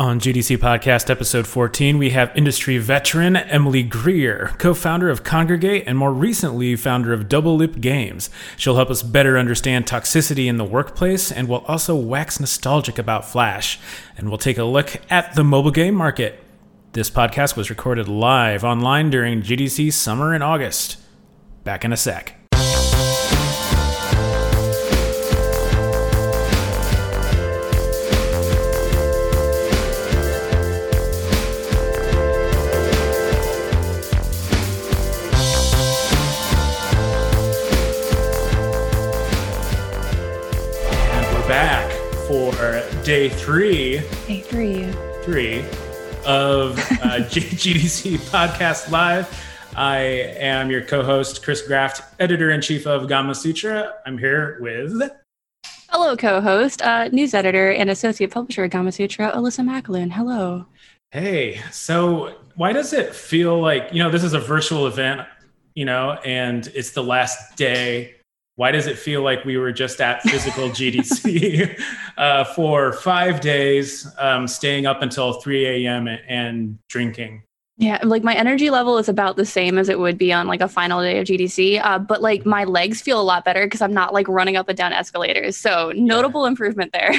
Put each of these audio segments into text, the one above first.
On GDC Podcast episode 14, we have industry veteran Emily Greer, co founder of Kongregate and more recently founder of Double Loop Games. She'll help us better understand toxicity in the workplace and will also wax nostalgic about Flash. And we'll take a look at the mobile game market. This podcast was recorded live online during GDC summer in August. Back in a sec. Day three Day three. three of uh, GDC Podcast Live. I am your co-host, Chris Graft, editor-in-chief of Gamasutra. I'm here with Hello, co-host, uh, news editor, and associate publisher at Gamma Sutra, Alissa McAloon. Hello. Hey. So, why does it feel like you know this is a virtual event, you know, and it's the last day? Why does it feel like we were just at physical GDC uh, for five days, um, staying up until 3 a.m. and, and drinking? Yeah, like my energy level is about the same as it would be on like a final day of GDC, uh, but like my legs feel a lot better because I'm not like running up and down escalators. So notable improvement there.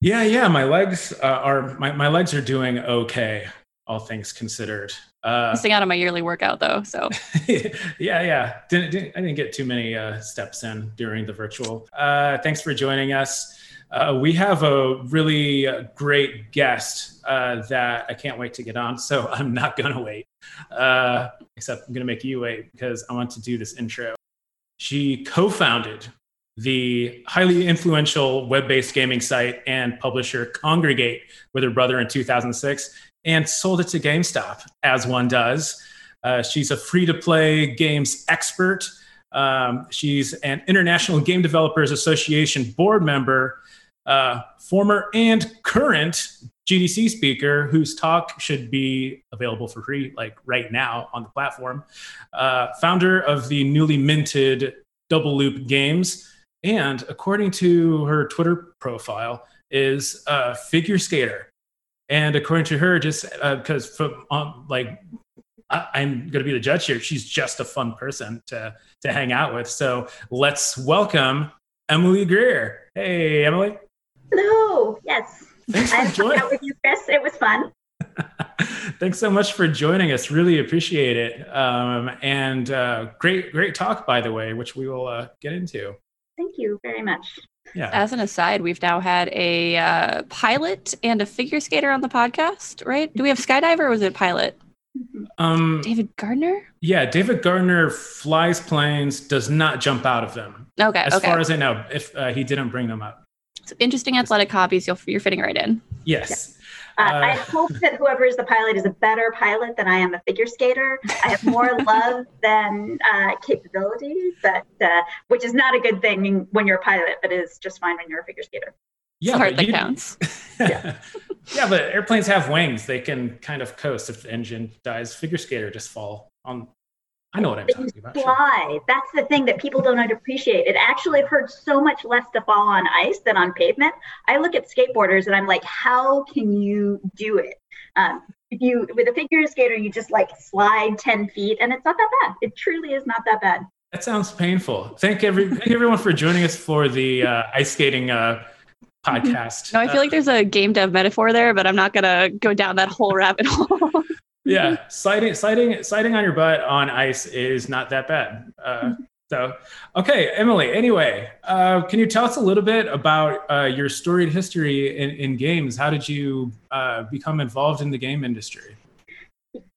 Yeah, yeah, my legs uh, are my, my legs are doing okay, all things considered. Uh, Missing out on my yearly workout though. So yeah, yeah, didn't, didn't I didn't get too many uh, steps in during the virtual. Uh, thanks for joining us. Uh, we have a really uh, great guest uh, that I can't wait to get on, so I'm not gonna wait. Uh, except I'm gonna make you wait because I want to do this intro. She co-founded the highly influential web-based gaming site and publisher Kongregate with her brother in 2006 and sold it to GameStop, as one does. Uh, she's a free-to-play games expert. Um, she's an International Game Developers Association board member, uh, former and current GDC speaker whose talk should be available for free, like right now on the platform. Uh, founder of the newly minted Double Loop Games, and according to her Twitter profile, is a figure skater. And according to her, just because from um, like I, I'm going to be the judge here, she's just a fun person to to hang out with. So let's welcome Emily Greer. Hey, Emily. Hello. Yes. Thanks for I joining. out with you, Chris. It was fun. Thanks so much for joining us. Really appreciate it. Um, and uh, great, great talk, by the way, which we will uh, get into. Thank you very much. Yeah. as an aside, we've now had a uh, pilot and a figure skater on the podcast, right? Do we have skydiver or was it pilot? Um, David Gardner? yeah. David Gardner flies planes, does not jump out of them, Okay, as okay. far as I know. If uh, he didn't bring them up, So interesting athletic hobbies. You'll, you're fitting right in. yes. Uh, Uh, I hope that whoever is the pilot is a better pilot than I am a figure skater. I have more love than uh, capability, but uh, which is not a good thing when you're a pilot, but is just fine when you're a figure skater. It's the heart but that you- counts. yeah. but airplanes have wings. They can kind of coast if the engine dies. Figure skater just fall on. I know what I'm you talking about. sure. fly. That's the thing that people don't appreciate. It actually hurts so much less to fall on ice than on pavement. I look at skateboarders and I'm like, how can you do it? Um, if you with a figure skater, you just like slide 10 feet and it's not that bad. It truly is not that bad. That sounds painful. Thank every thank everyone for joining us for the uh, ice skating uh, podcast. No, I feel like there's a game dev metaphor there, but I'm not gonna go down that whole rabbit hole. yeah, sliding sliding sliding on your butt on ice is not that bad. Uh, so, okay, Emily. Anyway, uh, can you tell us a little bit about uh, your storied history in, in games? How did you uh, become involved in the game industry?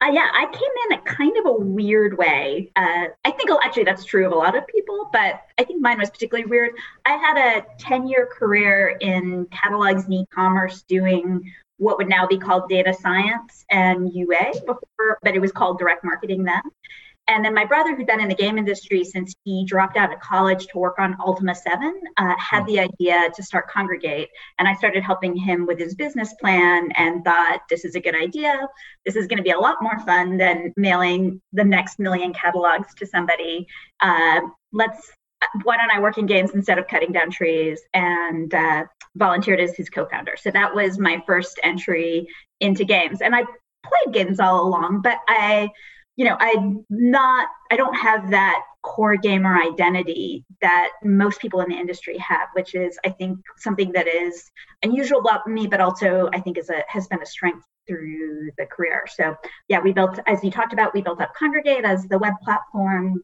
Uh, yeah, I came in a kind of a weird way. Uh, I think actually that's true of a lot of people, but I think mine was particularly weird. I had a 10 year career in catalogs and e commerce doing what would now be called data science and UA before, but it was called direct marketing then. And then my brother, who'd been in the game industry since he dropped out of college to work on Ultima 7, uh, had the idea to start Kongregate. And I started helping him with his business plan and thought, this is a good idea. This is going to be a lot more fun than mailing the next million catalogs to somebody. Uh, let's why don't I work in games instead of cutting down trees? And uh, volunteered as his co-founder. So that was my first entry into games, and I played games all along, but I, you know, I'm not, I don't have that core gamer identity that most people in the industry have, which is, I think, something that is unusual about me, but also I think is a has been a strength through the career. So yeah, we built, as you talked about, we built up Kongregate as the web platform.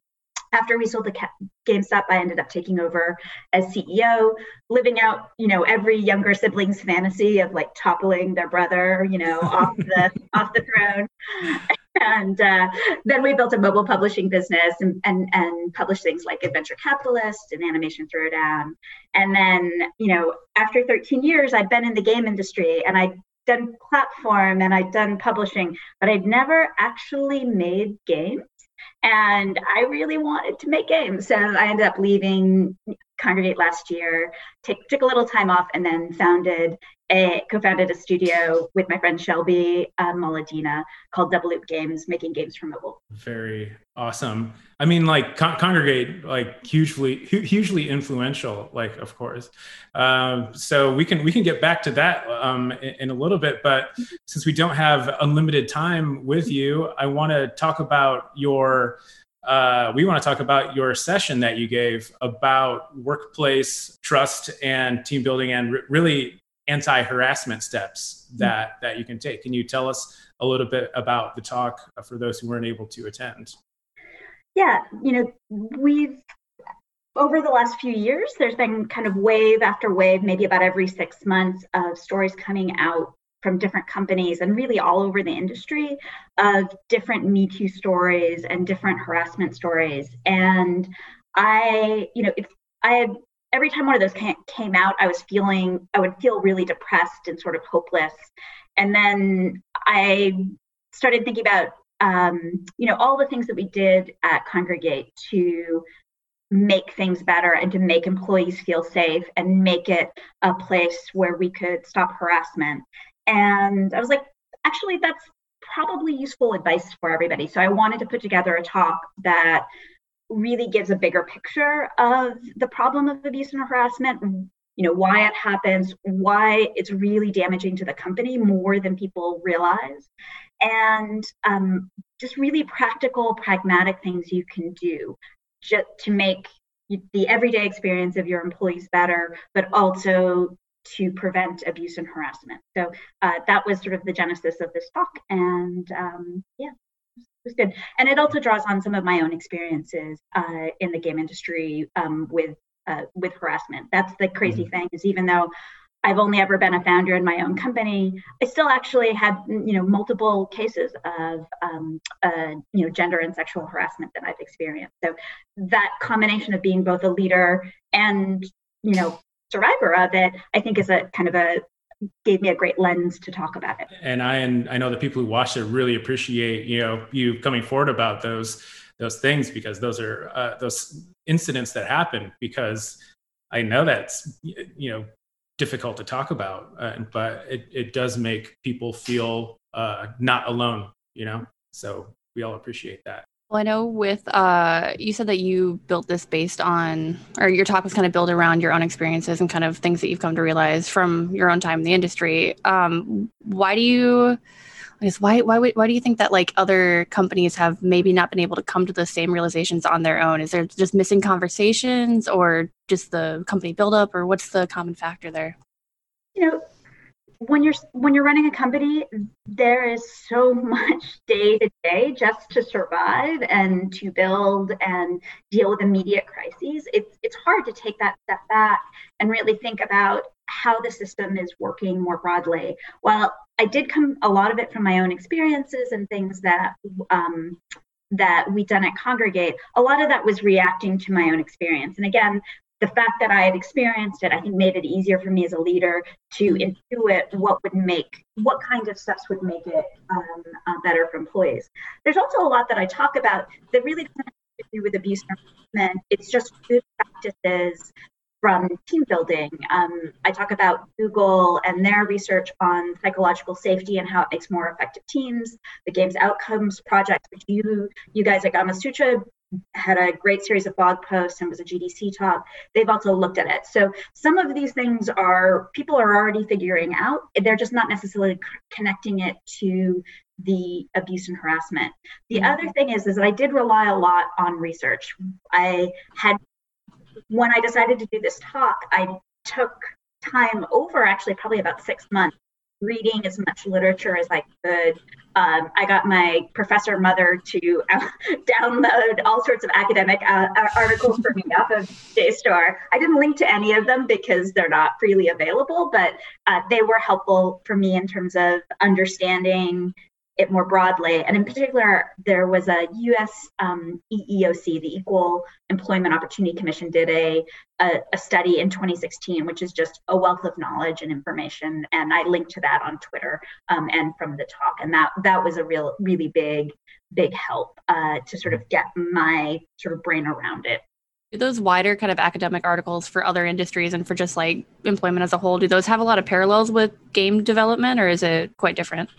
After we sold to GameStop, I ended up taking over as CEO, living out, you know, every younger sibling's fantasy of like toppling their brother, you know, off the off the throne. And uh, then we built a mobile publishing business and, and and published things like Adventure Capitalist and Animation Throwdown. And then, you know, after 13 years, I'd been in the game industry and I'd done platform and I'd done publishing, but I'd never actually made games. And I really wanted to make games. So I ended up leaving Kongregate last year, take, took a little time off, and then founded a co-founded a studio with my friend Shelby uh, called Double Loop Games, making games for mobile. Very awesome. I mean, like con- Kongregate, like hugely, hu- hugely influential. Like, of course. Um, so we can we can get back to that um, in, in, a little bit, but since we don't have unlimited time with you, I want to talk about your. Uh, we want to talk about your session that you gave about workplace trust and team building and re- really anti-harassment steps hmm. that that you can take. Can you tell us a little bit about the talk for those who weren't able to attend? Yeah, you know, we've over the last few years, there's been kind of wave after wave, maybe about every six months, of stories coming out from different companies and really all over the industry of different Me Too stories and different harassment stories. And I, you know, it's I every time one of those came out, I was feeling, I would feel really depressed and sort of hopeless. And then I started thinking about, um, you know, all the things that we did at Kongregate to make things better and to make employees feel safe and make it a place where we could stop harassment. And I was like, actually, that's probably useful advice for everybody. So I wanted to put together a talk that really gives a bigger picture of the problem of abuse and harassment you know why it happens why it's really damaging to the company more than people realize. And um, just really practical pragmatic things you can do just to make the everyday experience of your employees better but also to prevent abuse and harassment. So uh, that was sort of the genesis of this talk and um, yeah was good. And it also draws on some of my own experiences uh, in the game industry um, with uh, with harassment. That's the crazy mm-hmm. thing is even though I've only ever been a founder in my own company, I still actually had you know multiple cases of um, uh, you know gender and sexual harassment that I've experienced. So that combination of being both a leader and you know survivor of it, I think is a kind of a gave me a great lens to talk about it. And I and I know the people who watch it really appreciate you know you coming forward about those those things because those are uh, those incidents that happen because I know that's you know difficult to talk about, uh, but it it does make people feel uh, not alone. You know, so we all appreciate that. Well, I know with uh, you said that you built this based on, or your talk was kind of built around your own experiences and kind of things that you've come to realize from your own time in the industry. Um, why do you, I guess, why, why, why do you think that like other companies have maybe not been able to come to the same realizations on their own? Is there just missing conversations, or just the company buildup, or what's the common factor there? You know, when you're when you're running a company there is so much day to day just to survive and to build and deal with immediate crises it's it's hard to take that step back and really think about how the system is working more broadly while i did come a lot of it from my own experiences and things that um, that we done at Kongregate a lot of that was reacting to my own experience. And again, the fact that I had experienced it, I think made it easier for me as a leader to intuit what would make, what kind of steps would make it um, uh, better for employees. There's also a lot that I talk about that really doesn't have to do with abuse management. It's just good practices from team building. Um, I talk about Google and their research on psychological safety and how it makes more effective teams. The Games Outcomes Project, which you you guys at Gamasutra had a great series of blog posts and was a GDC talk. They've also looked at it. So some of these things are people are already figuring out. They're just not necessarily connecting it to the abuse and harassment. The mm-hmm. other thing is, is that I did rely a lot on research. I had when I decided to do this talk, I took time over actually probably about six months reading as much literature as I could. Um, I got my professor mother to download all sorts of academic uh, articles for me off of JSTOR. I didn't link to any of them because they're not freely available, but uh, they were helpful for me in terms of understanding it more broadly. And in particular, there was a US um, EEOC, the Equal Employment Opportunity Commission, did a, a, a, study in 2016, which is just a wealth of knowledge and information. And I linked to that on Twitter um, and from the talk. And that, that was a real, really big, big help uh, to sort of get my sort of brain around it. Do those wider kind of academic articles for other industries and for just like employment as a whole, do those have a lot of parallels with game development or is it quite different?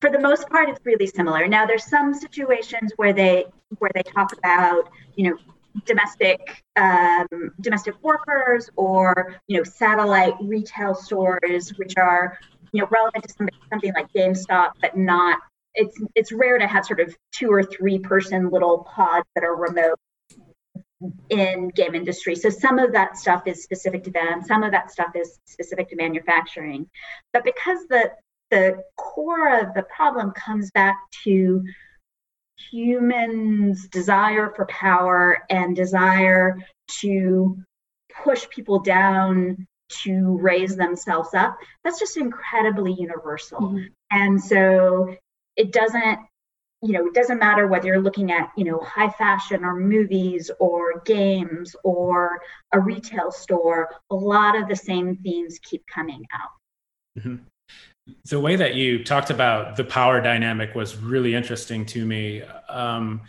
For the most part it's really similar. Now there's some situations where they where they talk about you know domestic um, domestic workers or you know satellite retail stores which are you know relevant to something, something like gamestop but not it's it's rare to have sort of two or three person little pods that are remote in game industry. So some of that stuff is specific to them. Some of that stuff is specific to manufacturing. But because the the core of the problem comes back to humans' desire for power and desire to push people down to raise themselves up. That's just incredibly universal. Mm-hmm. And so it doesn't you know, it doesn't matter whether you're looking at, you know, high fashion or movies or games or a retail store, a lot of the same themes keep coming out. Mm-hmm the way that you talked about the power dynamic was really interesting to me. Um,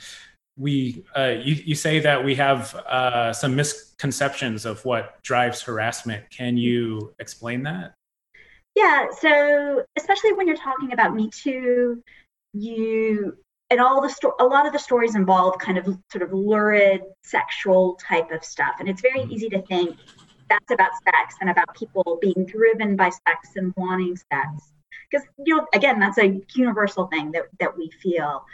we, uh, you, you say that we have uh, some misconceptions of what drives harassment. Can you explain that? Yeah. So, especially when you're talking about Me Too, you and all the sto- a lot of the stories involve kind of sort of lurid sexual type of stuff, and it's very mm-hmm. easy to think that's about sex and about people being driven by sex and wanting sex. Because, you know, again, that's a universal thing that, that we feel.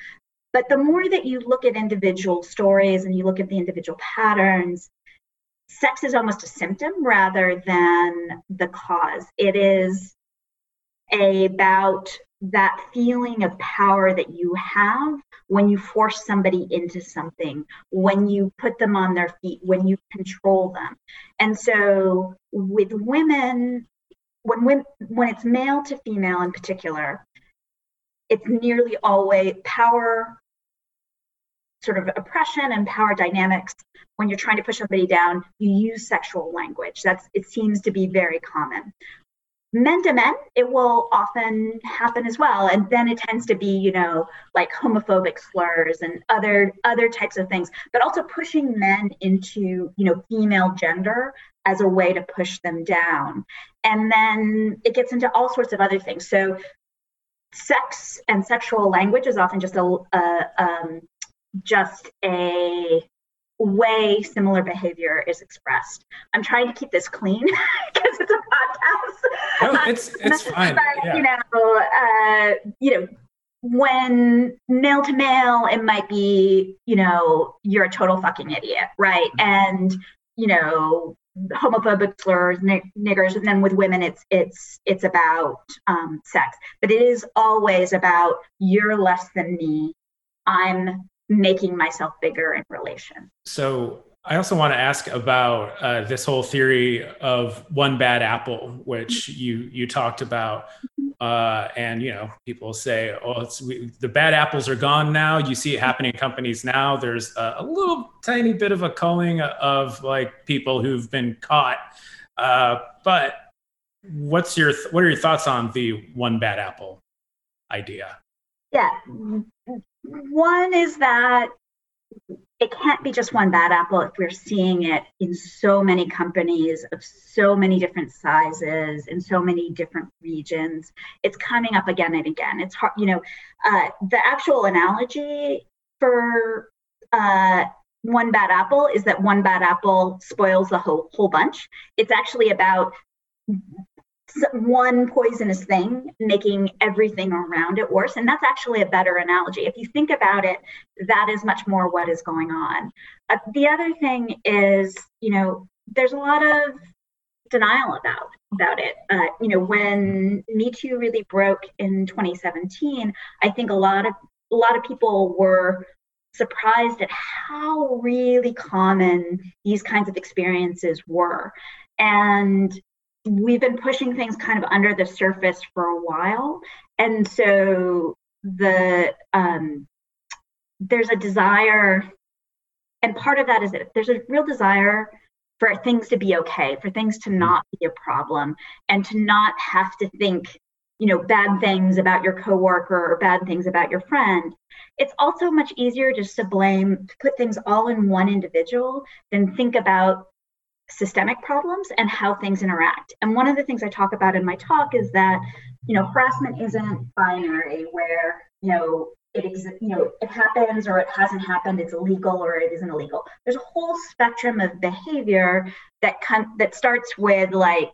But the more that you look at individual stories and you look at the individual patterns, sex is almost a symptom rather than the cause. It is about that feeling of power that you have when you force somebody into something, when you put them on their feet, when you control them. And so with women, when when, it's male to female in particular, it's nearly always power sort of oppression and power dynamics. When you're trying to push somebody down you use sexual language. That's it seems to be very common men to men, it will often happen as well. And then it tends to be, you know, like homophobic slurs and other other types of things, but also pushing men into, you know, female gender as a way to push them down. And then it gets into all sorts of other things. So sex and sexual language is often just a, a um, just a way similar behavior is expressed. I'm trying to keep this clean because it's a podcast. No, it's it's fine. But, yeah. You know, uh, you know, when male to male, it might be, you know, you're a total fucking idiot, right? Mm-hmm. And you know, homophobic slurs, niggers, and then with women, it's it's it's about um, sex. But it is always about you're less than me. I'm making myself bigger in relation. So I also want to ask about uh, this whole theory of one bad apple, which you you talked about, uh, and you know people say, "Oh, it's we, the bad apples are gone now." You see it happening in companies now. There's a, a little tiny bit of a culling of like people who've been caught, uh, but what's your what are your thoughts on the one bad apple idea? Yeah, one is that it can't be just one bad apple if we're seeing it in so many companies of so many different sizes in so many different regions. It's coming up again and again. It's hard you know uh, the actual analogy for uh, one bad apple is that one bad apple spoils the whole whole bunch. It's actually about one poisonous thing making everything around it worse. And that's actually a better analogy. If you think about it, that is much more what is going on. Uh, the other thing is, you know, there's a lot of denial about about it. Uh, you know, when Me Too really broke in 2017, I think a lot of a lot of people were surprised at how really common these kinds of experiences were. And we've been pushing things kind of under the surface for a while. And so the um, there's a desire, and part of that is that there's a real desire for things to be okay, for things to not be a problem, and to not have to think, you know, bad things about your coworker or bad things about your friend. It's also much easier just to blame, to put things all in one individual than think about systemic problems and how things interact. And one of the things I talk about in my talk is that, you know, harassment isn't binary where, you know, it ex- you know it happens or it hasn't happened it's illegal or it isn't illegal there's a whole spectrum of behavior that con- that starts with like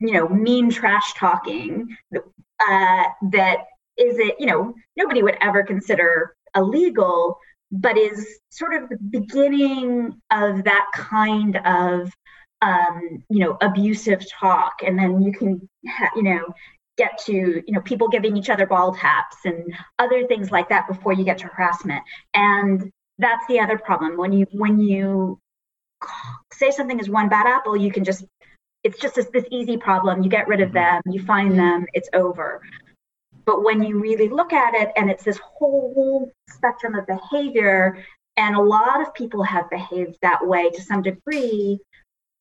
you know mean trash talking uh, that is it you know nobody would ever consider illegal but is sort of the beginning of that kind of um, you know abusive talk. And then you can ha- you know get to you know people giving each other ball taps and other things like that before you get to harassment. And that's the other problem. When you when you say something is one bad apple you can just it's just this, this easy problem. You get rid of them. You find them. It's over but when you really look at it and it's this whole spectrum of behavior and a lot of people have behaved that way to some degree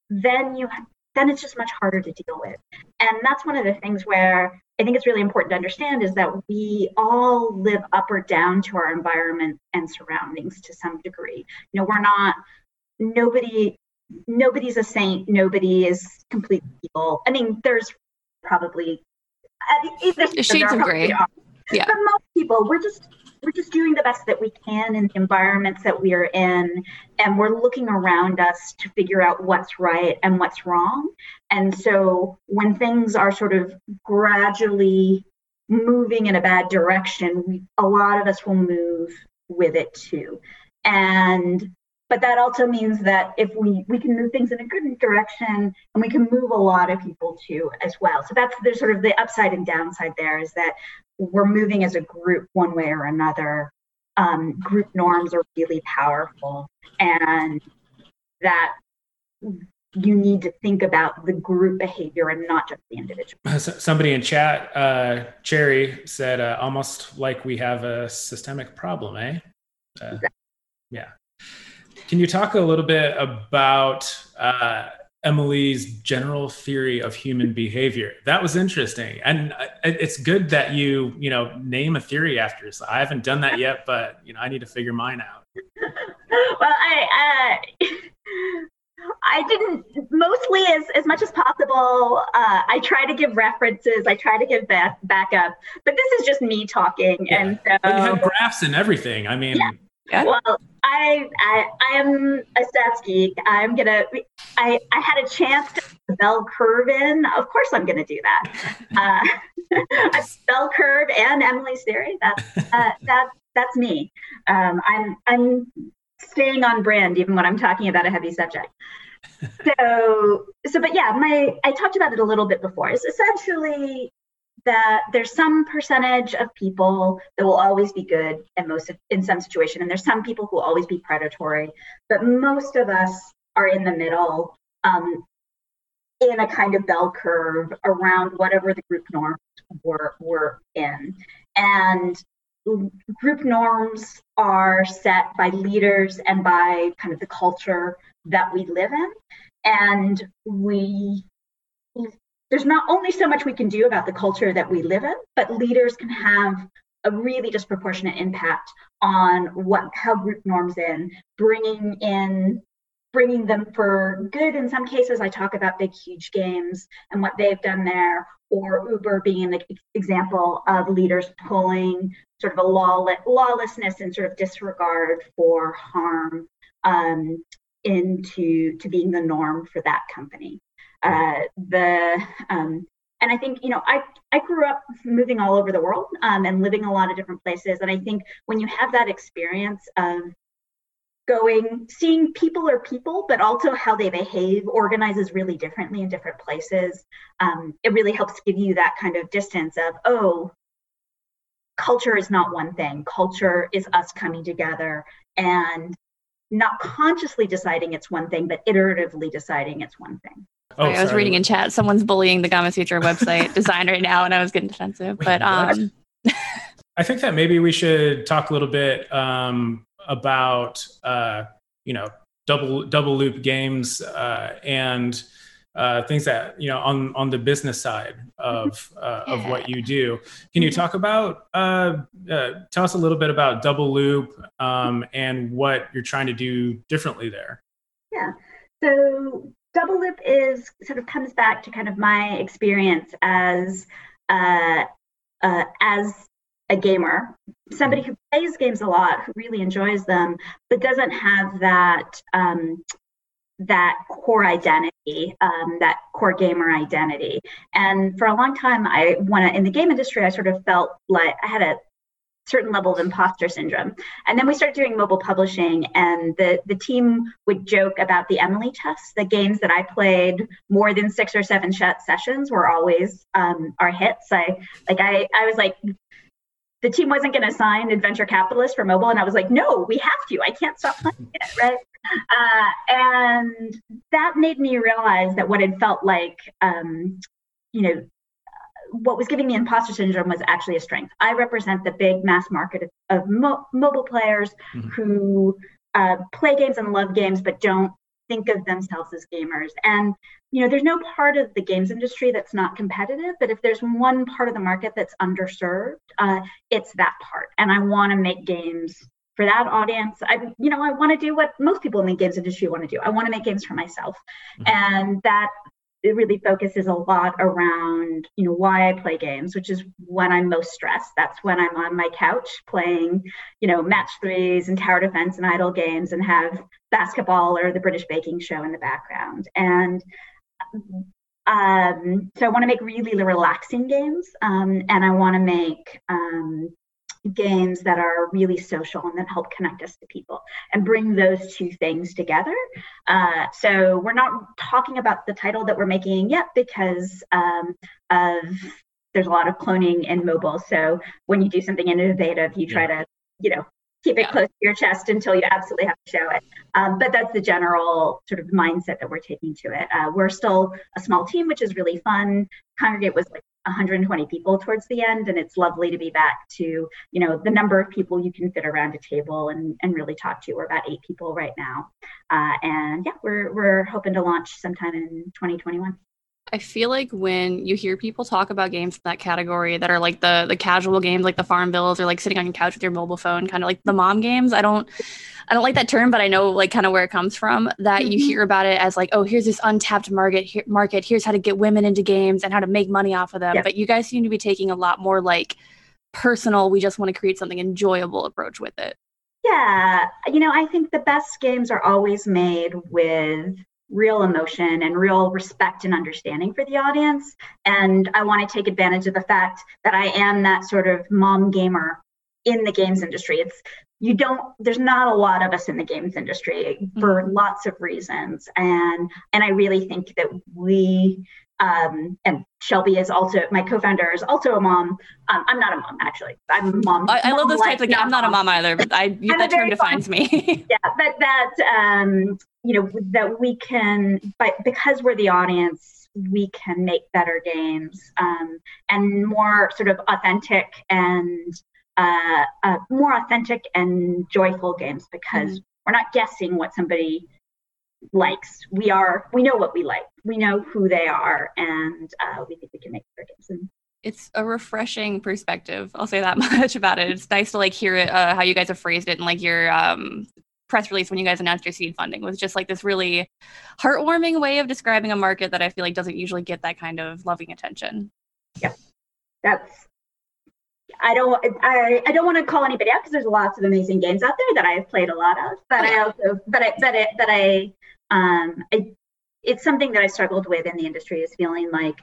then you then it's just much harder to deal with. And that's one of the things where I think it's really important to understand is that we all live up or down to our environment and surroundings to some degree. You know, we're not nobody nobody's a saint, nobody is completely evil. I mean, there's probably there's shades of gray. Yeah. But most people, we're just we're just doing the best that we can in the environments that we are in and we're looking around us to figure out what's right and what's wrong and so when things are sort of gradually moving in a bad direction we, a lot of us will move with it too and but that also means that if we we can move things in a good direction and we can move a lot of people too as well so that's there's sort of the upside and downside there is that we're moving as a group one way or another. Um, group norms are really powerful, and that you need to think about the group behavior and not just the individual. Somebody in chat, uh, Cherry said, uh, almost like we have a systemic problem, eh? Uh, exactly. Yeah. Can you talk a little bit about uh, Emily's general theory of human behavior. That was interesting, and it's good that you you know name a theory after yourself. I haven't done that yet, but you know I need to figure mine out. well, I uh, I didn't mostly as as much as possible. Uh, I try to give references. I try to give back backup, but this is just me talking, yeah. and so but you had graphs and everything. I mean. Yeah. Yeah. Well, I, I I am a stats geek. I'm gonna. I I had a chance to bell curve in. Of course, I'm gonna do that. Uh, bell curve and Emily's theory. That's uh, that that's me. Um, I'm I'm staying on brand even when I'm talking about a heavy subject. So so, but yeah, my I talked about it a little bit before. It's essentially that there's some percentage of people that will always be good in most in some situation and there's some people who will always be predatory but most of us are in the middle um, in a kind of bell curve around whatever the group norms were, were in. And group norms are set by leaders and by kind of the culture that we live in. And we there's not only so much we can do about the culture that we live in, but leaders can have a really disproportionate impact on what how group norms in, bringing in bringing them for good in some cases i talk about big huge games and what they've done there or Uber being an example of leaders pulling sort of a law, lawlessness and sort of disregard for harm um, into to being the norm for that company. Uh, the um, and I think you know I I grew up moving all over the world um, and living a lot of different places, and I think when you have that experience of going seeing people are people but also how they behave organizes really differently in different places um, it really helps give you that kind of distance of oh culture is not one thing. Culture is us coming together and not consciously deciding it's one thing but iteratively deciding it's one thing oh, I was reading in chat someone's bullying the Gamasutra website design right now and I was getting defensive but um I think that maybe we should talk a little bit um, about uh, you know double double loop games uh, and uh, things that you know on on the business side of uh, yeah. of what you do. Can you talk about uh, uh, tell us a little bit about double loop um, and what you're trying to do differently there? Yeah. So double loop is sort of comes back to kind of my experience as uh, uh, as a gamer, somebody who plays games a lot, who really enjoys them, but doesn't have that um, that core identity, um, that core gamer identity. And for a long time, I I, in the game industry, I sort of felt like I had a certain level of imposter syndrome. And then we started doing mobile publishing, and the the team would joke about the Emily test. The games that I played more than six or seven sessions were always um, our hits. I like I I was like the team wasn't going to sign adventure capitalist for mobile and i was like no we have to i can't stop playing it right uh, and that made me realize that what had felt like um, you know what was giving me imposter syndrome was actually a strength i represent the big mass market of, mo- mobile players mm-hmm. who uh, play games and love games but don't think of themselves as gamers. And you know, there's no part of the games industry that's not competitive, but if there's one part of the market that's underserved, uh, it's that part. And I want to make games for that audience. I, you know, I want to do what most people in the games industry want to do. I want to make games for myself, mm-hmm. and that it really focuses a lot around you know why i play games which is when i'm most stressed. That's when i'm on my couch playing you know match threes and tower defense and idle games and have basketball or the british baking show in the background. And um, so i want to make really relaxing games um, and i want to make um, games that are really social and that help connect us to people and bring those two things together. Uh, so we're not talking about the title that we're making yet because um, of there's a lot of cloning in mobile. So when you do something innovative, you try to, you know, keep it yeah. close to your chest until you absolutely have to show it. Um, but that's the general sort of mindset that we're taking to it. Uh, we're still a small team, which is really fun. Kongregate was like 120 people towards the end and it's lovely to be back to you know the number of people you can fit around a table and, and really talk to. We're about eight people right now. Uh, and yeah we're, we're hoping to launch sometime in 2021 I feel like when you hear people talk about games in that category that are like the the casual games, like the Farmvilles, or like sitting on your couch with your mobile phone, kind of like the mom games. I don't, I don't like that term, but I know like kind of where it comes from. That mm-hmm. you hear about it as like, oh, here's this untapped market. Here, market. Here's how to get women into games and how to make money off of them. But you guys seem to be taking a lot more like personal. We just want to create something enjoyable approach with it. Yeah, you know, I think the best games are always made with real emotion and real respect and understanding for the audience. And I want to take advantage of the fact that I am that sort of mom gamer in the games industry. It's you don't there's not a lot of us in the games industry for mm-hmm. lots of reasons. And and I really think that we um, and Shelby is also my co-founder is also a mom. Um, I'm not a mom actually. I'm a mom. I, I love those types of. I'm not a mom either, but I that term defines me. yeah, but that um, you know that we can but because we're the audience we can make better games um, and more sort of authentic and uh, uh, more authentic and joyful games because mm-hmm. we're not guessing what somebody likes we are we know what we like we know who they are and uh, we think we can make better games and it's a refreshing perspective. I'll say that much about it. It's nice to like hear it, uh, how you guys have phrased it and like your um, press release when you guys announced your seed funding was just like this really heartwarming way of describing a market that I feel like doesn't usually get that kind of loving attention. Yeah, That's I don't I, I don't want to call anybody out because there's lots of amazing games out there that I've played a lot of, but I also but I but it but I um I, it's something that I struggled with in the industry is feeling like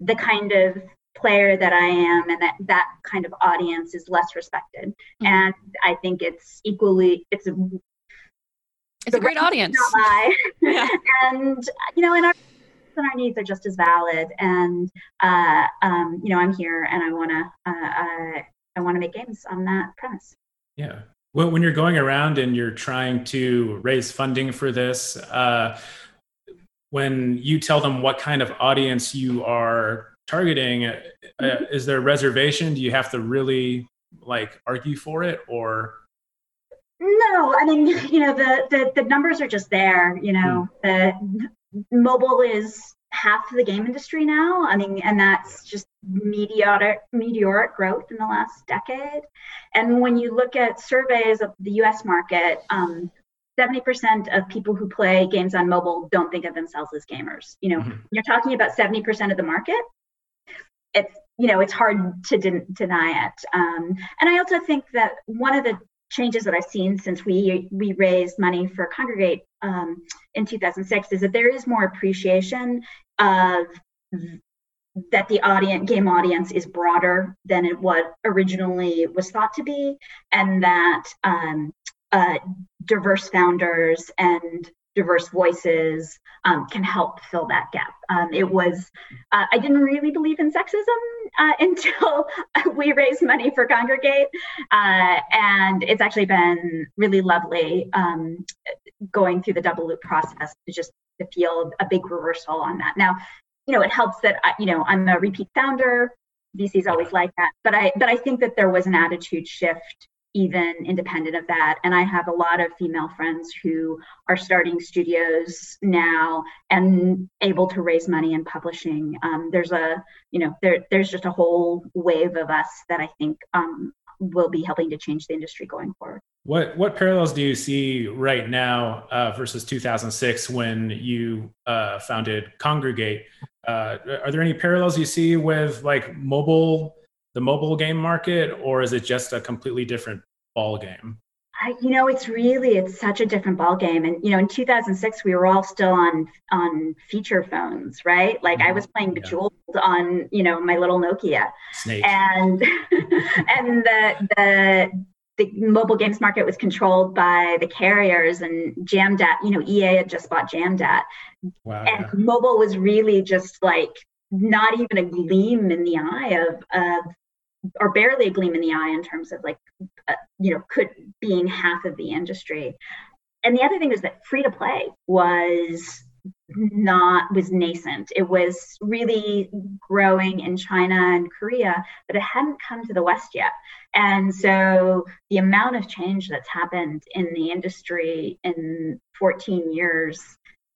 the kind of player that I am and that that kind of audience is less respected. Mm-hmm. And I think it's equally it's a it's a great audience. yeah. And you know, and our and our needs are just as valid. And uh, um, you know, I'm here and I want to uh, uh I want to make games on that premise. Yeah. Well, when you're going around and you're trying to raise funding for this, uh, when you tell them what kind of audience you are targeting, uh, mm-hmm. is there a reservation? Do you have to really like argue for it, or no, I mean, you know, the the, the numbers are just there. You know, mm. the mobile is half the game industry now. I mean, and that's just meteoric meteoric growth in the last decade. And when you look at surveys of the U.S. market, um, 70% of people who play games on mobile don't think of themselves as gamers. You know, mm-hmm. you're talking about 70% of the market. It's you know it's hard to de- deny it. Um, and I also think that one of the changes that I've seen since we we raised money for Kongregate um, in 2006 is that there is more appreciation of that the audience game audience is broader than it what originally was thought to be, and that um, uh, diverse founders and diverse voices um, can help fill that gap. Um, it was, uh, I didn't really believe in sexism uh, until we raised money for Kongregate. Uh, and it's actually been really lovely um, going through the double loop process to just to feel a big reversal on that. Now, you know, it helps that, I, you know, I'm a repeat founder. VC's always like that. But I, but I think that there was an attitude shift even independent of that. And I have a lot of female friends who are starting studios now and able to raise money in publishing. Um, there's a, you know, there, there's just a whole wave of us that I think um, will be helping to change the industry going forward. What what parallels do you see right now uh, versus 2006 when you uh, founded Kongregate? Uh, are there any parallels you see with like mobile the mobile game market, or is it just a completely different ball game? I, you know, it's really it's such a different ball game. And you know, in 2006, we were all still on on feature phones, right? Like mm-hmm. I was playing Bejeweled yeah. on you know my little Nokia, Snake. and and the the the mobile games market was controlled by the carriers and Jamdat. You know, EA had just bought Jamdat, wow, and yeah. mobile was really just like not even a gleam in the eye of of or barely a gleam in the eye in terms of like uh, you know could being half of the industry and the other thing is that free to play was not was nascent it was really growing in china and korea but it hadn't come to the west yet and so the amount of change that's happened in the industry in 14 years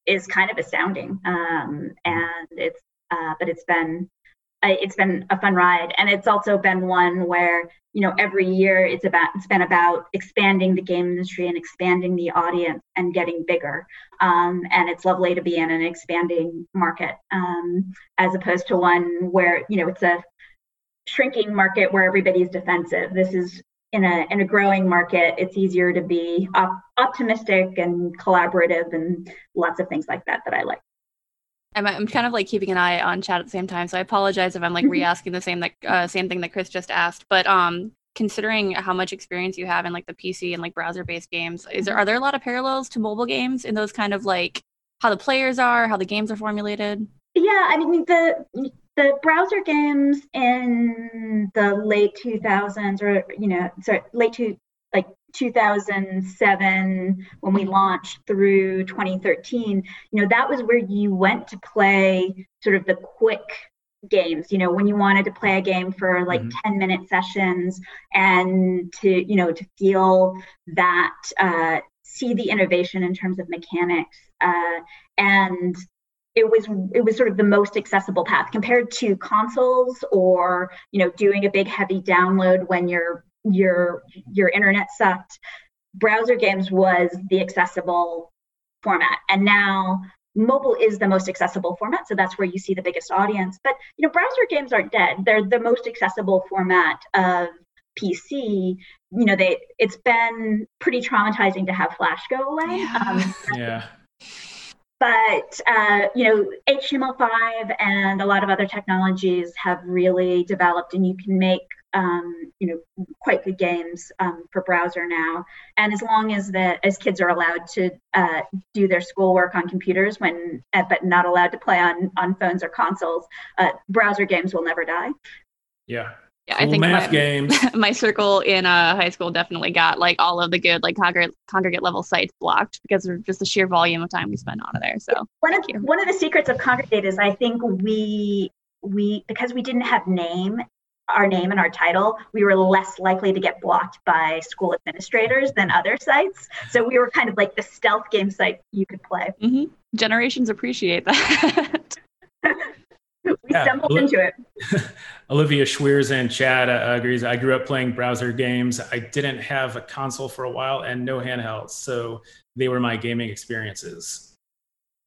is kind of astounding. Um, and it's uh, but it's been it's been a fun ride. And it's also been one where you know every year it's about it's been about expanding the game industry and expanding the audience and getting bigger. Um, and it's lovely to be in an expanding market um, as opposed to one where you know it's a shrinking market where everybody's defensive this is in a in a growing market it's easier to be op- optimistic and collaborative and lots of things like that that i like I'm, I'm kind of like keeping an eye on chat at the same time, so I apologize if I'm like mm-hmm. re-asking the same like uh, same thing that Chris just asked. But um, considering how much experience you have in like the PC and like browser-based games, is there mm-hmm. are there a lot of parallels to mobile games in those kind of like how the players are, how the games are formulated? Yeah, I mean the the browser games in the late 2000s or you know sorry late two like 2007 when we launched through 2013 you know that was where you went to play sort of the quick games you know when you wanted to play a game for like mm-hmm. 10 minute sessions and to you know to feel that uh, see the innovation in terms of mechanics uh, and it was it was sort of the most accessible path compared to consoles or you know doing a big heavy download when you're your your internet sucked browser games was the accessible format and now mobile is the most accessible format, so that's where you see the biggest audience. But you know, browser games aren't dead; they're the most accessible format of PC. You know, they it's been pretty traumatizing to have Flash go away. Yeah. Um, yeah. But uh, you know, HTML5 and a lot of other technologies have really developed, and you can make um, you know quite good games um, for browser now. And as long as the as kids are allowed to uh, do their schoolwork on computers when uh, but not allowed to play on on phones or consoles, uh, browser games will never die. Yeah. Yeah, cool I think math my, games. my circle in uh, high school definitely got like all of the good like Kongregate, Kongregate level sites blocked because of just the sheer volume of time we spent on it there. So one of one of the secrets of Kongregate is I think we we because we didn't have name our name and our title, we were less likely to get blocked by school administrators than other sites. So we were kind of like the stealth game site you could play. Mm-hmm. Generations appreciate that. we yeah. stumbled into it. Olivia Schweers and Chad uh, agrees. I grew up playing browser games. I didn't have a console for a while and no handhelds, so they were my gaming experiences.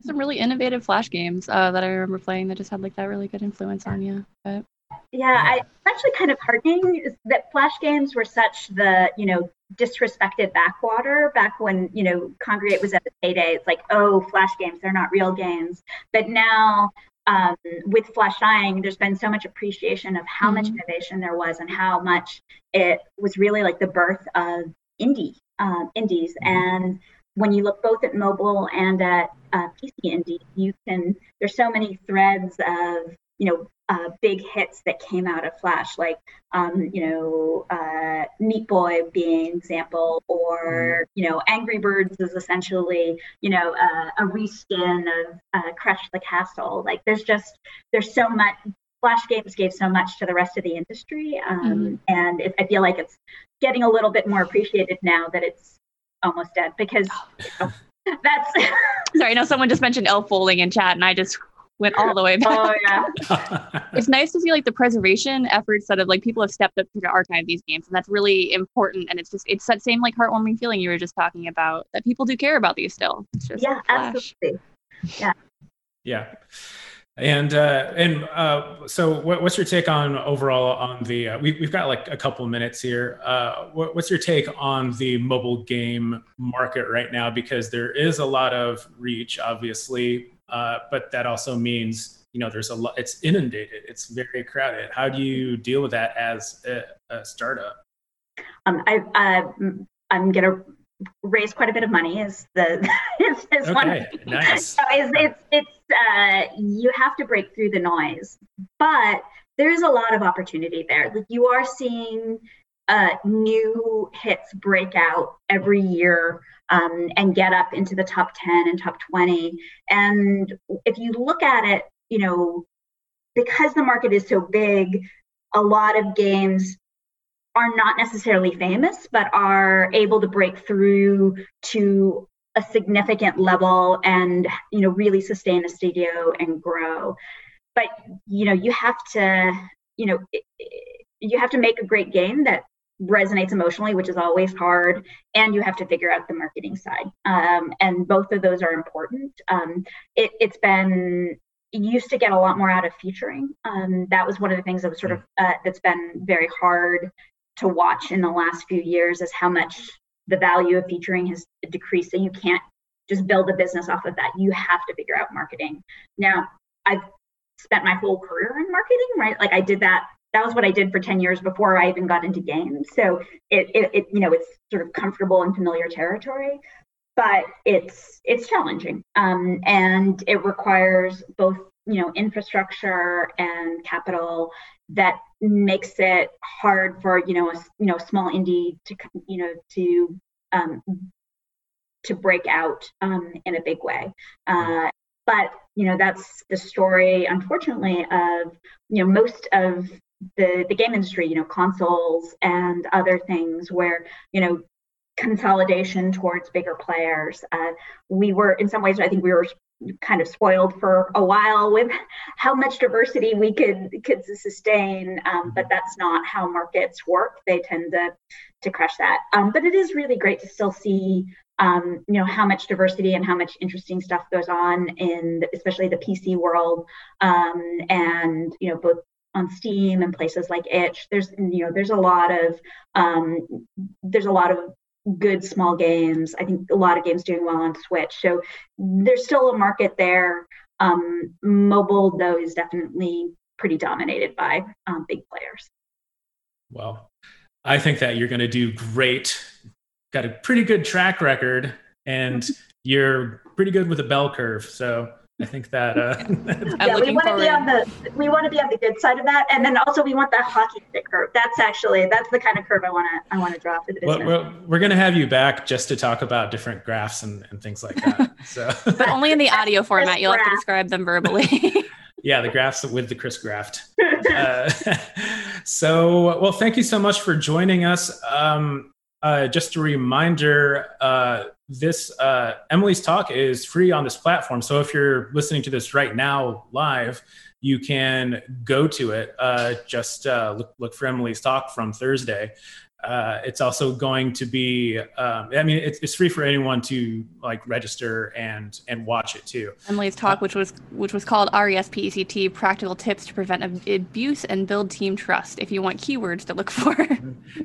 Some really innovative Flash games uh, that I remember playing that just had like that really good influence on you. But yeah, I, it's actually kind of heartening that Flash games were such the you know disrespected backwater back when you know Kongregate was at the heyday. It's like, oh, Flash games, they're not real games. But now um, with Flash Dying, there's been so much appreciation of how mm-hmm. much innovation there was and how much it was really like the birth of indie um, indies. Mm-hmm. And when you look both at mobile and at uh, PC indie, you can there's so many threads of you know uh, big hits that came out of Flash, like um, you know uh, Meat Boy being an example, or mm-hmm. you know Angry Birds is essentially you know uh, a reskin of uh, Crush the Castle. Like there's just there's so much. Flash games gave so much to the rest of the industry, um, mm-hmm. and it, I feel like it's getting a little bit more appreciated now that it's almost dead because you know, that's. Sorry, I know someone just mentioned Elf Bowling in chat, and I just went all the way back. Oh yeah. it's nice to see like the preservation efforts that have like people have stepped up to archive these games, and that's really important. And it's just it's that same like heartwarming feeling you were just talking about that people do care about these still. It's just yeah, absolutely. Yeah. Yeah. And uh, and uh, so, what, what's your take on overall on the? Uh, we, we've got like a couple minutes here. Uh, what, what's your take on the mobile game market right now? Because there is a lot of reach, obviously, uh, but that also means you know there's a lot. It's inundated. It's very crowded. How do you deal with that as a, a startup? Um, I, I I'm gonna raise quite a bit of money. Is the is, is okay, one. Nice. So it's it's, it's uh, you have to break through the noise, but there's a lot of opportunity there. Like you are seeing uh, new hits break out every year um, and get up into the top 10 and top 20. And if you look at it, you know, because the market is so big, a lot of games are not necessarily famous, but are able to break through to a significant level and you know really sustain a studio and grow but you know you have to you know you have to make a great game that resonates emotionally, which is always hard, and you have to figure out the marketing side. Um, and both of those are important. Um, it, has been used to get a lot more out of featuring. Um, that was one of the things that was sort of uh, that's been very hard to watch in the last few years is how much the value of featuring has decreased. So you can't just build a business off of that. You have to figure out marketing. Now, I've spent my whole career in marketing, right? Like I did that that was what I did for 10 years before I even got into games. So it, it, it, you know, it's sort of comfortable and familiar territory, but it's it's challenging, um, and it requires both you know infrastructure and capital that makes it hard for you know a you know small indie to you know to um, to break out um, in a big way. Uh, but you know that's the story, unfortunately, of you know most of the the game industry, you know, consoles and other things where you know consolidation towards bigger players. Uh, we were in some ways, I think we were kind of spoiled for a while with how much diversity we could could sustain, um, but that's not how markets work. They tend to to crush that. Um, but it is really great to still see um, you know how much diversity and how much interesting stuff goes on in the, especially the PC world, um, and you know both on Steam and places like Itch. There's you know there's a lot of um, there's a lot of good small games. I think a lot of games doing well on Switch. So there's still a market there. Um, mobile though is definitely pretty dominated by um, big players. Well, I think that you're going to do great. Got a pretty good track record, and you're pretty good with a bell curve. So I think that uh, yeah, we want to be on the we want to be on the good side of that, and then also we want that hockey stick curve. That's actually that's the kind of curve I want to I want to draw for the business. Well, we're, we're going to have you back just to talk about different graphs and, and things like that. So, but only in the audio format. You'll have to describe them verbally. yeah, the graphs with the Kris Graft. Uh, so, well, thank you so much for joining us. Um, uh, just a reminder uh, this uh, Emily's talk is free on this platform. So if you're listening to this right now live, you can go to it. Uh, just uh, look, look, for Emily's talk from Thursday. Uh, it's also going to be um, i mean it's, it's, free for anyone to like register and and watch it too. Emily's talk which was which was called respect practical tips to prevent abuse and build team trust if you want keywords to look for.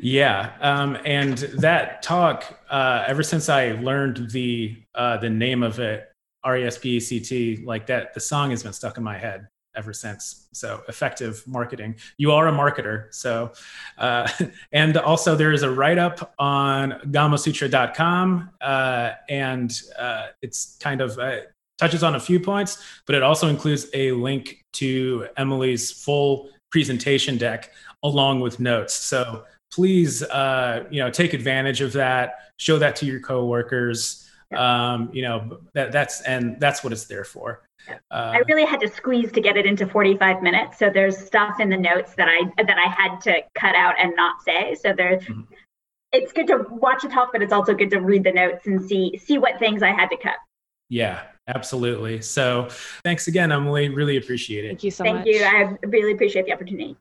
Yeah um, and that talk uh, ever since i learned the uh, the name of it respect like that the song has been stuck in my head ever since. So effective marketing. You are a marketer. So, uh, and also there is a write up on gamasutra.com, uh, and uh, it's kind of uh, touches on a few points, but it also includes a link to Emily's full presentation deck along with notes. So please, uh, you know, take advantage of that. Show that to your coworkers. Um, you know that that's and that's what it's there for. Uh, I really had to squeeze to get it into 45 minutes. So there's stuff in the notes that I that I had to cut out and not say. So there's mm-hmm. it's good to watch the talk, but it's also good to read the notes and see see what things I had to cut. Yeah, absolutely. So thanks again, Emily. Really appreciate it. Thank you so Thank much. Thank you. I really appreciate the opportunity.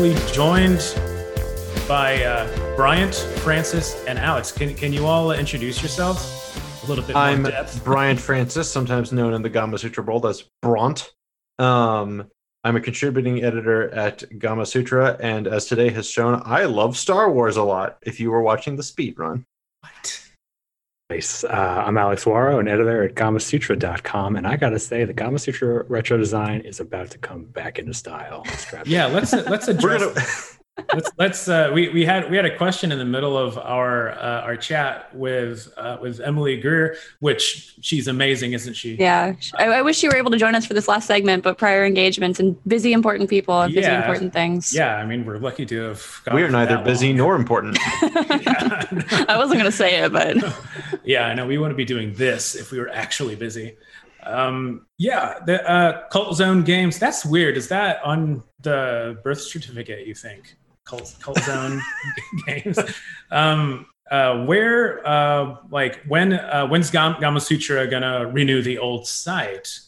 Actually joined by uh, Bryant, Francis, and Alex. Can, can you all introduce yourselves a little bit I'm? Bryant Francis, sometimes known in the Gamasutra world as Bront. Um, I'm a contributing editor at Gamasutra, and as today has shown, I love Star Wars a lot. If you were watching the speed run? Nice. Uh, I'm Alex Wawro, an editor at GamaSutra.com, and I got to say, the Gamasutra retro design is about to come back into style. Yeah, let's let's address let's let's uh, we we had we had a question in the middle of our uh, our chat with uh, with Emily Greer, which she's amazing, isn't she? Yeah, I, I, wish you were able to join us for this last segment, but prior engagements and busy important people have busy yeah, important things. Yeah, I mean we're lucky to have. Got we are neither busy long. nor important. yeah, no. I wasn't going to say it, but yeah, I know we wouldn't be doing this if we were actually busy. Um, yeah, the uh, Cult Zone games. That's weird. Is that on the birth certificate? You think? cult, cult zone games. Um, uh, where, uh, like, when uh, when's Gamasutra gonna renew the old site?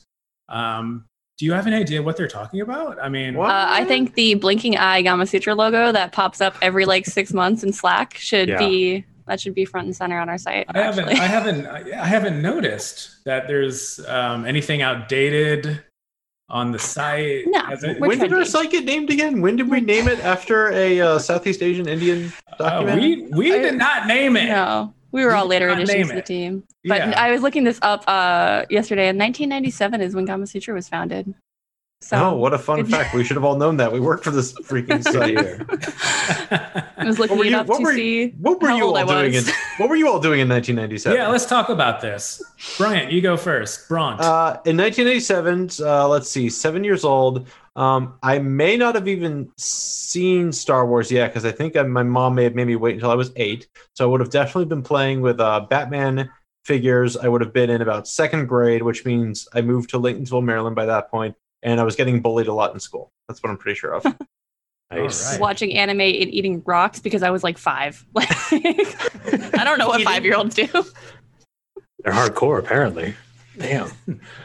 Um, do you have an idea what they're talking about? I mean, uh, I think the blinking eye Gamasutra logo that pops up every like six months in Slack should yeah. be that should be front and center on our site. I haven't, I haven't, I haven't noticed that there's um, anything outdated on the site. No, when did our site get named again? When did we name it after a uh, Southeast Asian Indian document? Uh, we we did not name it. No, we were all later additions to the team. But yeah. I was looking this up uh, yesterday, and 1997 is when Gamasutra was founded. So, oh, what a fun fact! We should have all known that. We worked for this freaking site here. I was looking it up to were, see what were you all doing in what were you all doing in 1997? Yeah, let's talk about this. Bryant, you go first. Bront. Uh, in 1987, uh, let's see, seven years old. Um, I may not have even seen Star Wars yet because I think I, my mom may have made me wait until I was eight. So I would have definitely been playing with uh, Batman figures. I would have been in about second grade, which means I moved to Laytonsville, Maryland by that point and I was getting bullied a lot in school. That's what I'm pretty sure of. Nice. All right. watching anime and eating rocks because I was like five. Like, I don't know what five year olds do. They're hardcore, apparently. Damn.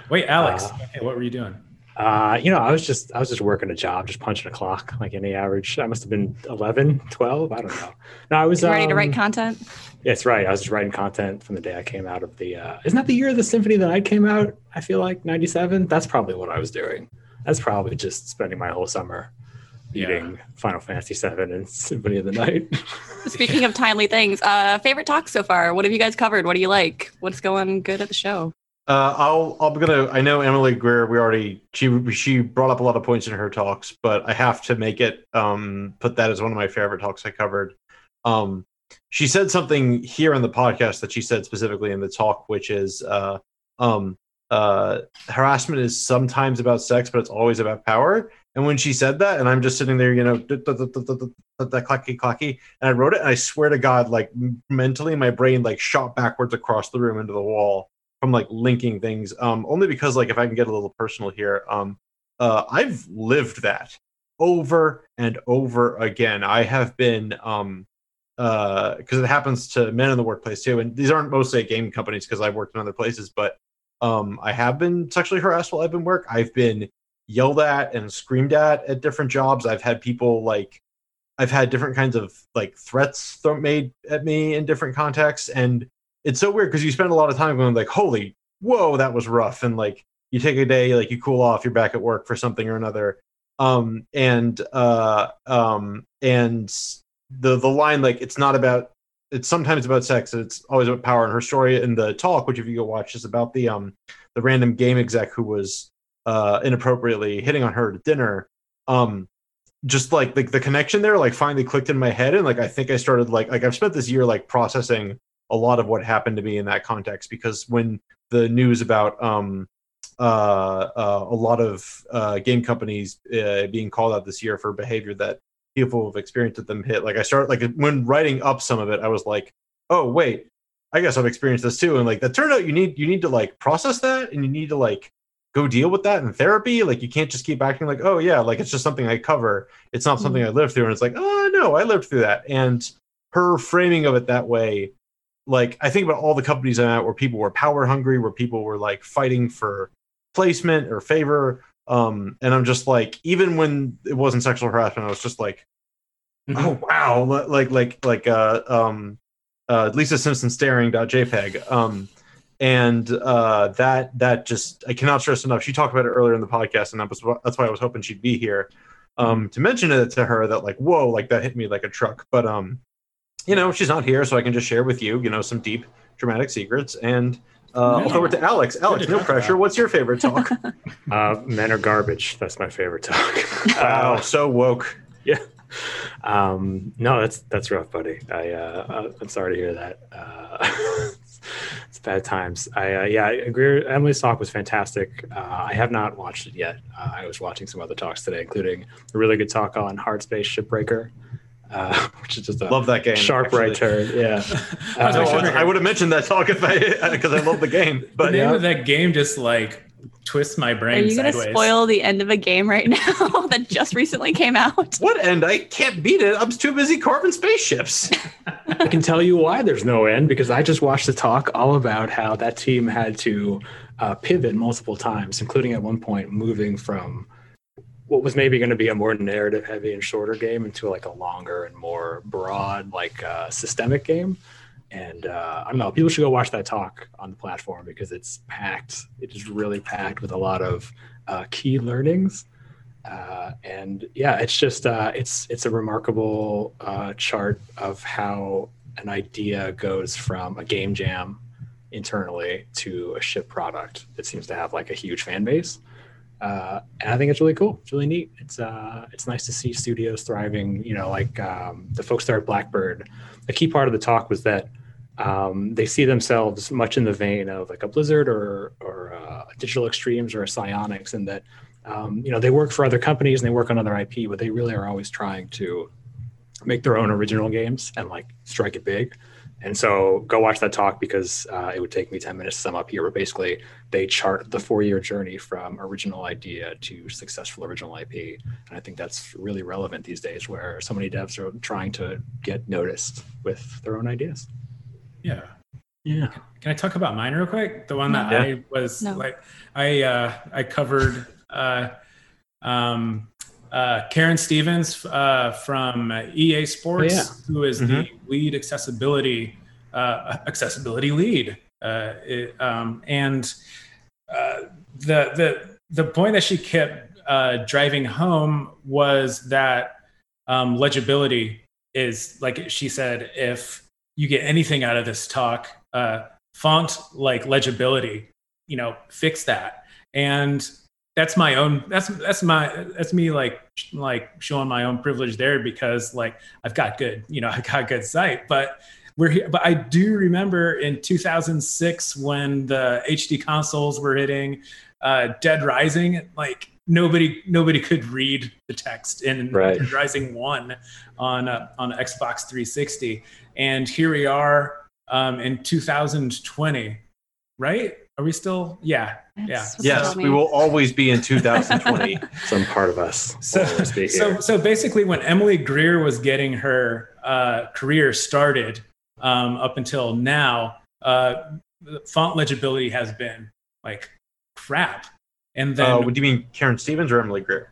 Wait, Alex, Uh, okay, what were you doing? Uh, you know, I was just I was just working a job, just punching a clock like any average. I must have been 11, 12, I don't know. No, I was ready to um, write content. That's right. I was just writing content from the day I came out of the. Uh, isn't that the year of the Symphony of the Night came out? I feel like '97. That's probably what I was doing. That's probably just spending my whole summer eating Final Fantasy VII and Symphony of the Night. Speaking of timely things, uh, favorite talks so far. What have you guys covered? What do you like? What's going good at the show? Uh, I'll I'm gonna I know Emily Greer we already she she brought up a lot of points in her talks, but I have to make it um put that as one of my favorite talks I covered. Um she said something here in the podcast that she said specifically in the talk, which is uh um uh harassment is sometimes about sex, but it's always about power. And when she said that, and I'm just sitting there, you know, that clacky clacky, and I wrote it, and I swear to God, like mentally, my brain like shot backwards across the room into the wall from like linking things um only because like if i can get a little personal here um uh i've lived that over and over again. I have been um uh because it happens to men in the workplace too and these aren't mostly game companies because i've worked in other places but um i have been sexually harassed while i've been work. I've been yelled at and screamed at at different jobs. I've had people like i've had different kinds of like threats thrown made at me in different contexts and it's so weird because you spend a lot of time going like, holy, whoa, that was rough. And like you take a day, like you cool off, you're back at work for something or another. Um, and uh, um, and the the line like it's not about it's sometimes about sex, it's always about power. And her story in the talk, which if you go watch, is about the um the random game exec who was uh inappropriately hitting on her at dinner. Um just like like the connection there like finally clicked in my head and like I think I started like like I've spent this year like processing a lot of what happened to me in that context because when the news about um, uh, uh, a lot of uh, game companies uh, being called out this year for behavior that people have experienced with them hit, like I started like when writing up some of it, I was like, oh wait, I guess I've experienced this too, and like that turned out you need you need to like process that and you need to like go deal with that in therapy. Like you can't just keep acting like, oh yeah, like it's just something I cover. It's not something I lived through, and it's like, oh no, I lived through that, and her framing of it that way like I think about all the companies I'm at where people were power hungry, where people were like fighting for placement or favor. Um, and I'm just like, even when it wasn't sexual harassment, I was just like, oh wow, like like like uh um uh Lisa Simpson staring JPEG. Um and uh that that just I cannot stress enough. She talked about it earlier in the podcast, and that was that's why I was hoping she'd be here. Um to mention it to her that like, whoa, like that hit me like a truck. But um you know, she's not here, so I can just share with you, you know, some deep dramatic secrets. And uh, I'll throw it to Alex. Alex, no pressure. about. What's your favorite talk? uh, men are garbage. That's my favorite talk. wow, Uh, so woke. yeah. Um, no, that's that's rough, buddy. I uh, I'm sorry to hear that. Uh, it's bad times. I uh, yeah, I agree. Emily's talk was fantastic. Uh, I have not watched it yet. Uh, I was watching some other talks today, including a really good talk on Hard Space Shipbreaker, uh, which is just a Love that game. sharp right turn. Yeah. I Uh, No, actually I would have mentioned that talk if I because I love the game. the But name yeah. of that game just like twists my brain. Are brain you going to spoil the end of a game right now that just recently came out? what end? I can't beat it. I'm too busy carving spaceships. I can tell you why there's no end because I just watched the talk all about how that team had to uh, pivot multiple times, including at one point moving from what was maybe going to be a more narrative heavy and shorter game into like a longer and more broad, like uh, systemic game. And uh, I don't know, people should go watch that talk on the platform because it's packed. It is really packed with a lot of uh, key learnings. Uh, and yeah, it's just uh, it's it's a remarkable uh, chart of how an idea goes from a game jam internally to a ship product that seems to have like a huge fan base. Uh, and I think it's really cool. It's really neat. It's uh, it's nice to see studios thriving. You know, like um, the folks there at Blackbird. A key part of the talk was that um, they see themselves much in the vein of like a Blizzard or or uh, Digital Extremes or a Psyonix, and that um, you know they work for other companies and they work on other IP, but they really are always trying to make their own original games and like strike it big. And so go watch that talk because uh, it would take me 10 minutes to sum up here. But basically, they chart the four year journey from original idea to successful original IP. And I think that's really relevant these days where so many devs are trying to get noticed with their own ideas. Yeah. Yeah. Can I talk about mine real quick? The one that Yeah. I was No. like, I uh, I covered uh, um, uh, Karen Stevens uh, from EA Sports, Oh, yeah. who is the lead accessibility uh, accessibility lead, uh, it, um, and uh, the the the point that she kept uh, driving home was that um, legibility is like she said if you get anything out of this talk uh, font like legibility you know fix that. And that's my own that's that's my that's me like like showing my own privilege there because like i've got good you know I've got good sight. But we're here but i do remember in 2006 when the hd consoles were hitting uh dead rising like nobody nobody could read the text in Right. dead rising 1 on uh, on xbox 360 and here we are um in 2020 right are we still yeah That's Yeah. Yes, we will always be in 2020. Some part of us So- will always be so so basically when emily greer was getting her uh, career started um, up until now uh, font legibility has been like crap and then uh, what do you mean, Karen Stevens or Emily Greer?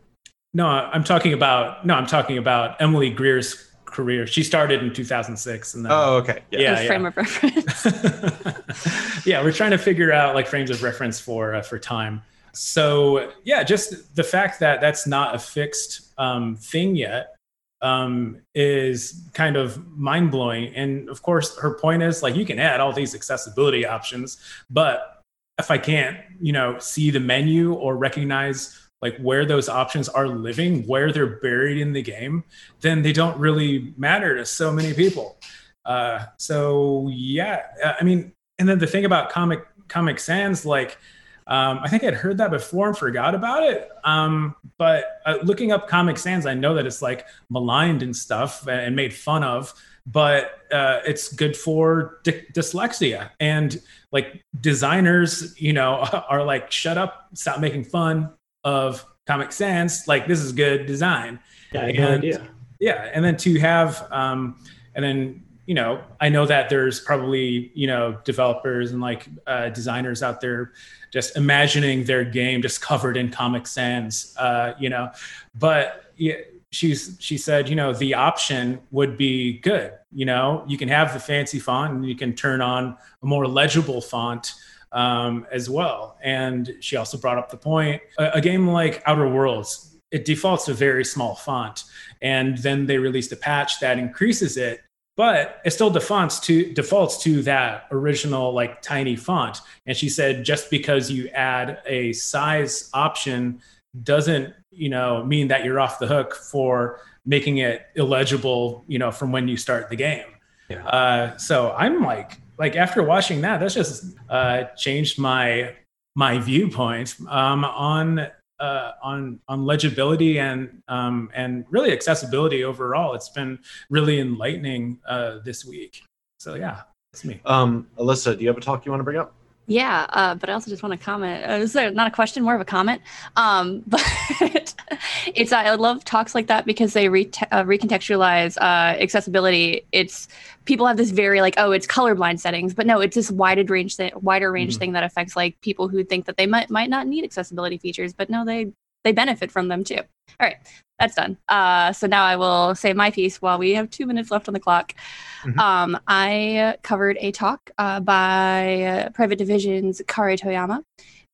no i'm talking about no i'm talking about emily greer's career she started in 2006 and then Oh, okay. Yeah. Yeah. Good frame of reference. yeah, we're trying to figure out like frames of reference for uh, for time. So yeah, just the fact that that's not a fixed um, thing yet um, is kind of mind blowing. And of course, her point is like you can add all these accessibility options, but if I can't, you know, see the menu or recognize like where those options are living, where they're buried in the game, then they don't really matter to so many people. Uh, so yeah, uh, I mean, and then the thing about comic comic sans, like um, I think I'd heard that before and forgot about it. Um, but uh, looking up comic sans, I know that it's like maligned and stuff and, made fun of. But uh, it's good for dy- dyslexia and like designers, you know, are like, shut up, stop making fun of Comic Sans. Like this is good design yeah, I had no and- idea. yeah and then to have um and then you know i know that there's probably you know developers and like uh, designers out there just imagining their game just covered in comic sans uh you know but yeah, she's she said you know the option would be good you know you can have the fancy font and you can turn on a more legible font um, as well. And she also brought up the point a, a game like outer worlds it defaults to very small font and then they released a patch that increases it but it still defaults to defaults to that original like tiny font. And she said just because you add a size option doesn't you know mean that you're off the hook for making it illegible you know from when you start the game. Yeah. uh, so i'm like like after watching that that's just uh, changed my my viewpoint um, on uh, on on legibility and um, and really accessibility overall. It's been really enlightening uh, this week. So yeah, it's me. Um, Alissa, do you have a talk you want to bring up? Yeah, uh, but I also just want to comment. Uh, this is not a question, more of a comment. Um, but it's I love talks like that because they re- uh, recontextualize uh, accessibility. It's people have this very like, oh, it's colorblind settings, but no, it's this wider range, th- wider range Mhm. thing that affects like people who think that they might might not need accessibility features, but no, they they benefit from them too. All right, that's done. Uh, so now I will say my piece while we have two minutes left on the clock. Mhm. Um, I covered a talk uh, by uh, Private Division's Kari Toyama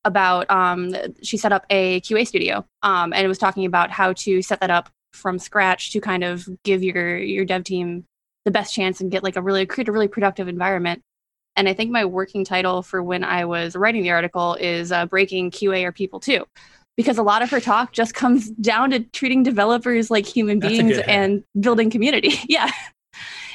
about um, she set up a QA studio um, and it was talking about how to set that up from scratch to kind of give your your dev team the best chance and get like a really create a really productive environment. And I think my working title for when I was writing the article is uh, breaking QA or people too, because a lot of her talk just comes down to treating developers like human That's beings and building community. yeah,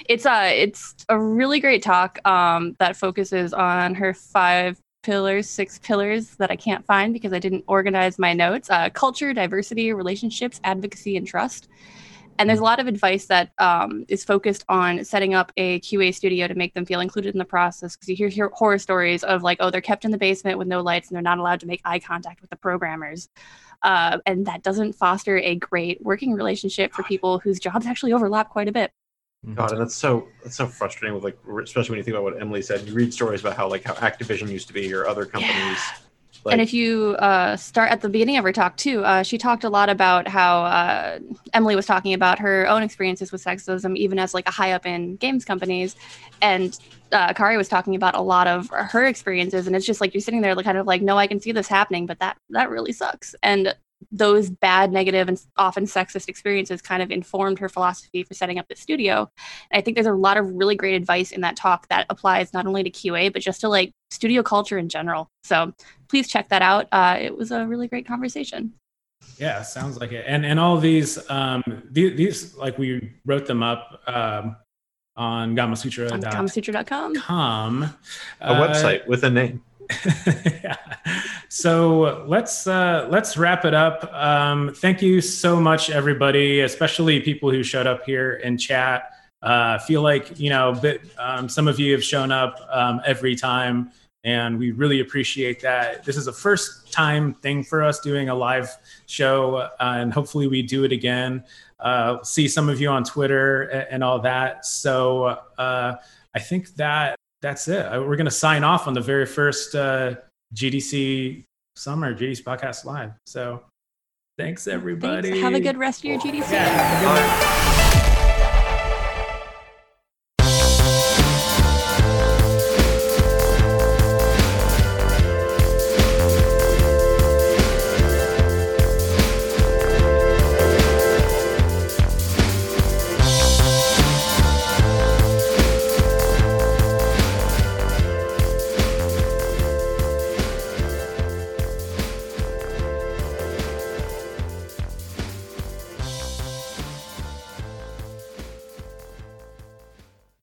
it's a it's a really great talk um, that focuses on her five pillars, six pillars that I can't find because I didn't organize my notes: uh, culture, diversity, relationships, advocacy, and trust. And there's a lot of advice that um, is focused on setting up a QA studio to make them feel included in the process. Because you hear, hear horror stories of like, oh, they're kept in the basement with no lights and they're not allowed to make eye contact with the programmers. Uh, and that doesn't foster a great working relationship for people whose jobs actually overlap quite a bit. God, and that's so that's so frustrating with like, especially when you think about what Emily said. You read stories about how like how Activision used to be or other companies. Yeah. Like, and if you uh, start at the beginning of her talk too, uh, she talked a lot about how uh, Emily was talking about her own experiences with sexism, even as like a high up in games companies, and uh, Kari was talking about a lot of her experiences, and it's just like you're sitting there, like, kind of like, no, I can see this happening, but that that really sucks, and those bad, negative, and often sexist experiences kind of informed her philosophy for setting up the studio. And I think there's a lot of really great advice in that talk that applies not only to QA, but just to like studio culture in general. So please check that out. Uh, it was a really great conversation. Yeah, sounds like it. And and all these um these, these like we wrote them up um on gamasutra.com. gamasutra.com. A uh, website with a name. Yeah. So let's uh, let's wrap it up. Um, thank you so much, everybody, especially people who showed up here in chat. Uh, feel like you know, um, some of you have shown up um, every time, and we really appreciate that. This is a first time thing for us doing a live show, uh, and hopefully we do it again. Uh, see some of you on Twitter and, and all that. So uh, I think that that's it. Uh, we're going to sign off on the very first uh, GDC summer, GDC podcast live. So thanks, everybody. Thanks. Have a good rest of your GDC. Yeah,